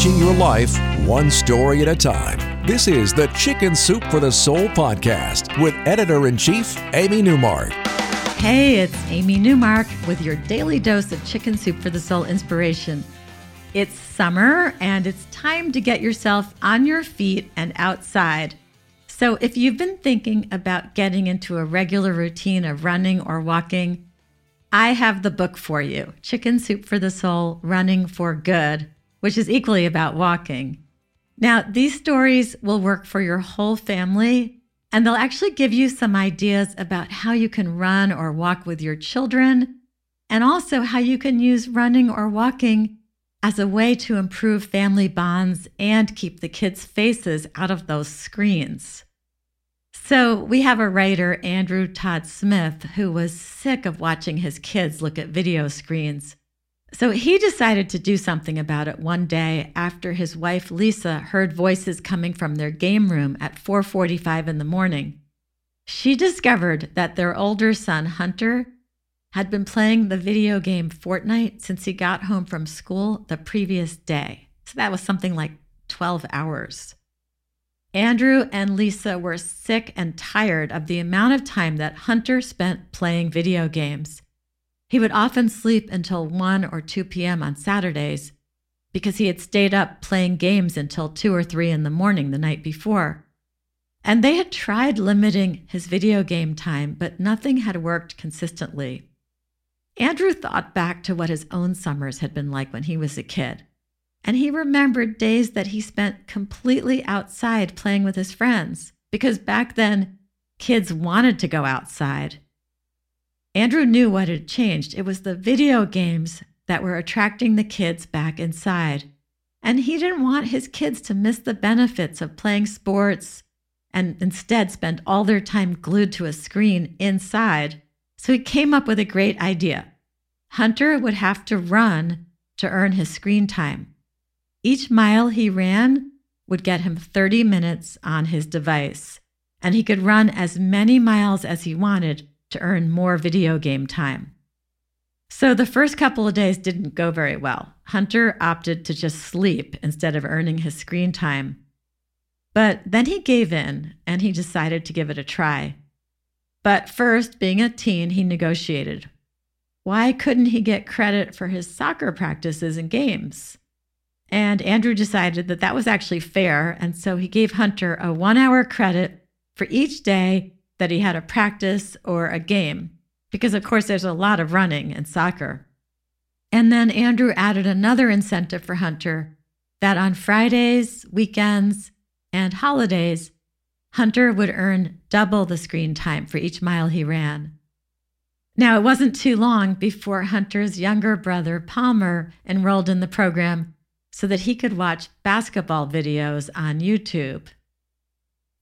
changing your life one story at a time. This is the Chicken Soup for the Soul podcast with editor in chief, Amy Newmark. Hey, it's Amy Newmark with your daily dose of Chicken Soup for the Soul inspiration. It's summer and it's time to get yourself on your feet and outside. So, if you've been thinking about getting into a regular routine of running or walking, I have the book for you Chicken Soup for the Soul Running for Good, which is equally about walking. Now, these stories will work for your whole family, and they'll actually give you some ideas about how you can run or walk with your children, and also how you can use running or walking as a way to improve family bonds and keep the kids' faces out of those screens. So, we have a writer, Andrew Todd Smith, who was sick of watching his kids look at video screens. So, he decided to do something about it one day after his wife Lisa heard voices coming from their game room at 4:45 in the morning. She discovered that their older son Hunter had been playing the video game Fortnite since he got home from school the previous day. So that was something like 12 hours. Andrew and Lisa were sick and tired of the amount of time that Hunter spent playing video games. He would often sleep until 1 or 2 p.m. on Saturdays because he had stayed up playing games until 2 or 3 in the morning the night before. And they had tried limiting his video game time, but nothing had worked consistently. Andrew thought back to what his own summers had been like when he was a kid. And he remembered days that he spent completely outside playing with his friends, because back then, kids wanted to go outside. Andrew knew what had changed. It was the video games that were attracting the kids back inside. And he didn't want his kids to miss the benefits of playing sports and instead spend all their time glued to a screen inside. So he came up with a great idea. Hunter would have to run to earn his screen time. Each mile he ran would get him 30 minutes on his device, and he could run as many miles as he wanted to earn more video game time. So the first couple of days didn't go very well. Hunter opted to just sleep instead of earning his screen time. But then he gave in and he decided to give it a try. But first, being a teen, he negotiated. Why couldn't he get credit for his soccer practices and games? And Andrew decided that that was actually fair. And so he gave Hunter a one hour credit for each day that he had a practice or a game, because of course there's a lot of running in soccer. And then Andrew added another incentive for Hunter that on Fridays, weekends, and holidays, Hunter would earn double the screen time for each mile he ran. Now, it wasn't too long before Hunter's younger brother, Palmer, enrolled in the program so that he could watch basketball videos on YouTube.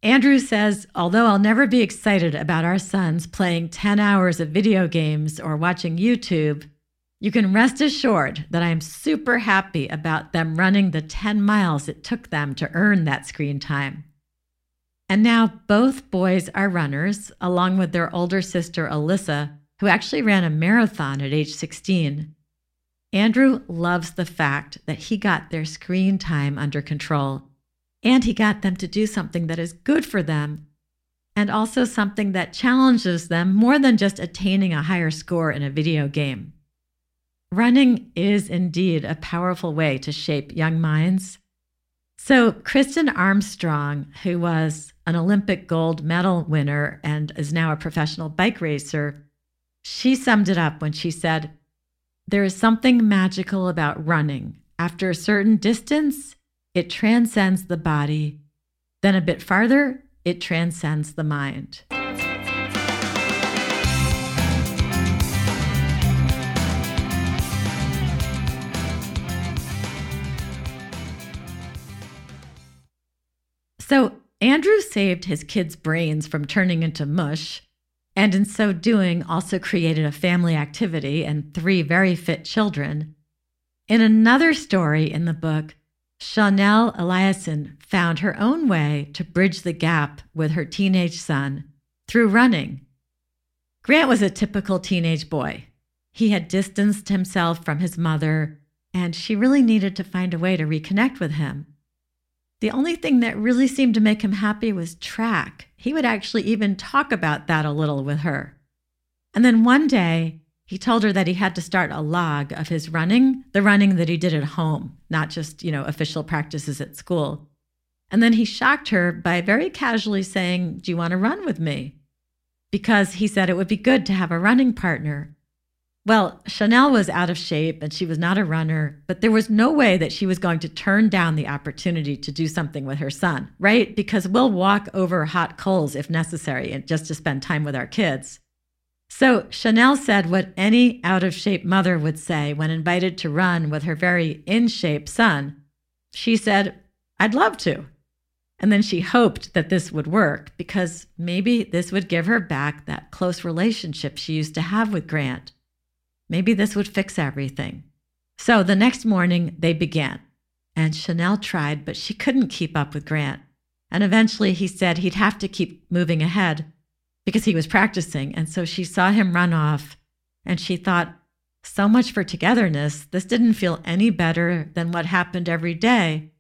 Andrew says, although I'll never be excited about our sons playing 10 hours of video games or watching YouTube, you can rest assured that I am super happy about them running the 10 miles it took them to earn that screen time. And now both boys are runners, along with their older sister, Alyssa, who actually ran a marathon at age 16. Andrew loves the fact that he got their screen time under control and he got them to do something that is good for them and also something that challenges them more than just attaining a higher score in a video game. Running is indeed a powerful way to shape young minds. So, Kristin Armstrong, who was an Olympic gold medal winner and is now a professional bike racer, she summed it up when she said, there is something magical about running. After a certain distance, it transcends the body. Then a bit farther, it transcends the mind. So, Andrew saved his kids' brains from turning into mush and in so doing also created a family activity and three very fit children. In another story in the book, Chanel Eliason found her own way to bridge the gap with her teenage son through running. Grant was a typical teenage boy. He had distanced himself from his mother and she really needed to find a way to reconnect with him. The only thing that really seemed to make him happy was track. He would actually even talk about that a little with her. And then one day, he told her that he had to start a log of his running, the running that he did at home, not just, you know, official practices at school. And then he shocked her by very casually saying, Do you want to run with me? Because he said it would be good to have a running partner. Well, Chanel was out of shape and she was not a runner, but there was no way that she was going to turn down the opportunity to do something with her son, right? Because we'll walk over hot coals if necessary and just to spend time with our kids. So Chanel said what any out of shape mother would say when invited to run with her very in shape son. She said, I'd love to. And then she hoped that this would work because maybe this would give her back that close relationship she used to have with Grant. Maybe this would fix everything. So the next morning, they began. And Chanel tried, but she couldn't keep up with Grant. And eventually he said he'd have to keep moving ahead because he was practicing. And so she saw him run off and she thought, so much for togetherness. This didn't feel any better than what happened every day.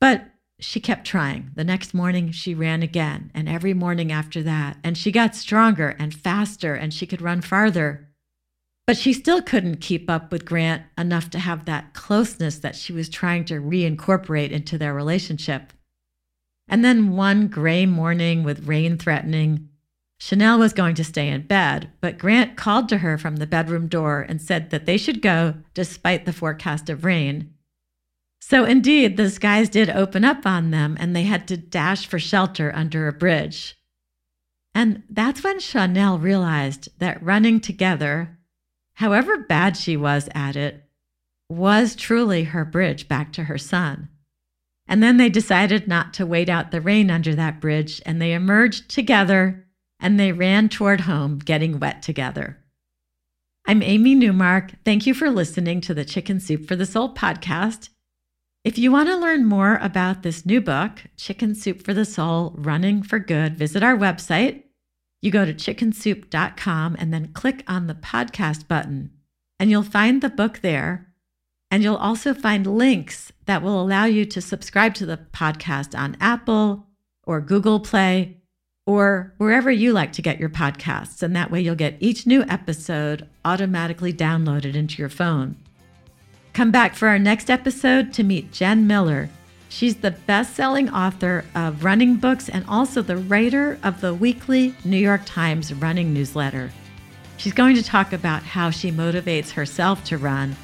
But she kept trying. The next morning, she ran again, and every morning after that. And she got stronger and faster, and she could run farther. But she still couldn't keep up with Grant enough to have that closeness that she was trying to reincorporate into their relationship. And then one gray morning with rain threatening, Chanel was going to stay in bed, but Grant called to her from the bedroom door and said that they should go despite the forecast of rain. So, indeed, the skies did open up on them and they had to dash for shelter under a bridge. And that's when Chanel realized that running together, however bad she was at it, was truly her bridge back to her son. And then they decided not to wait out the rain under that bridge and they emerged together and they ran toward home, getting wet together. I'm Amy Newmark. Thank you for listening to the Chicken Soup for the Soul podcast. If you want to learn more about this new book, Chicken Soup for the Soul Running for Good, visit our website. You go to chickensoup.com and then click on the podcast button, and you'll find the book there. And you'll also find links that will allow you to subscribe to the podcast on Apple or Google Play or wherever you like to get your podcasts. And that way you'll get each new episode automatically downloaded into your phone. Come back for our next episode to meet Jen Miller. She's the best selling author of running books and also the writer of the weekly New York Times running newsletter. She's going to talk about how she motivates herself to run,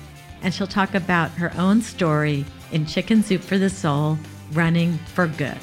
and she'll talk about her own story in Chicken Soup for the Soul Running for Good.